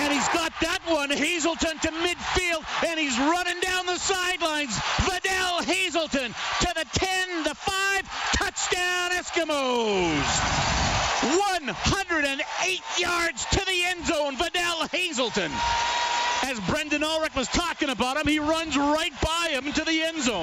And he's got that one. Hazelton to midfield, and he's running down the sidelines. Vidal Hazelton to the 10, the 5, touchdown Eskimos. 108 yards to the end zone, Vidal Hazelton. As Brendan Ulrich was talking about him, he runs right by him to the end zone.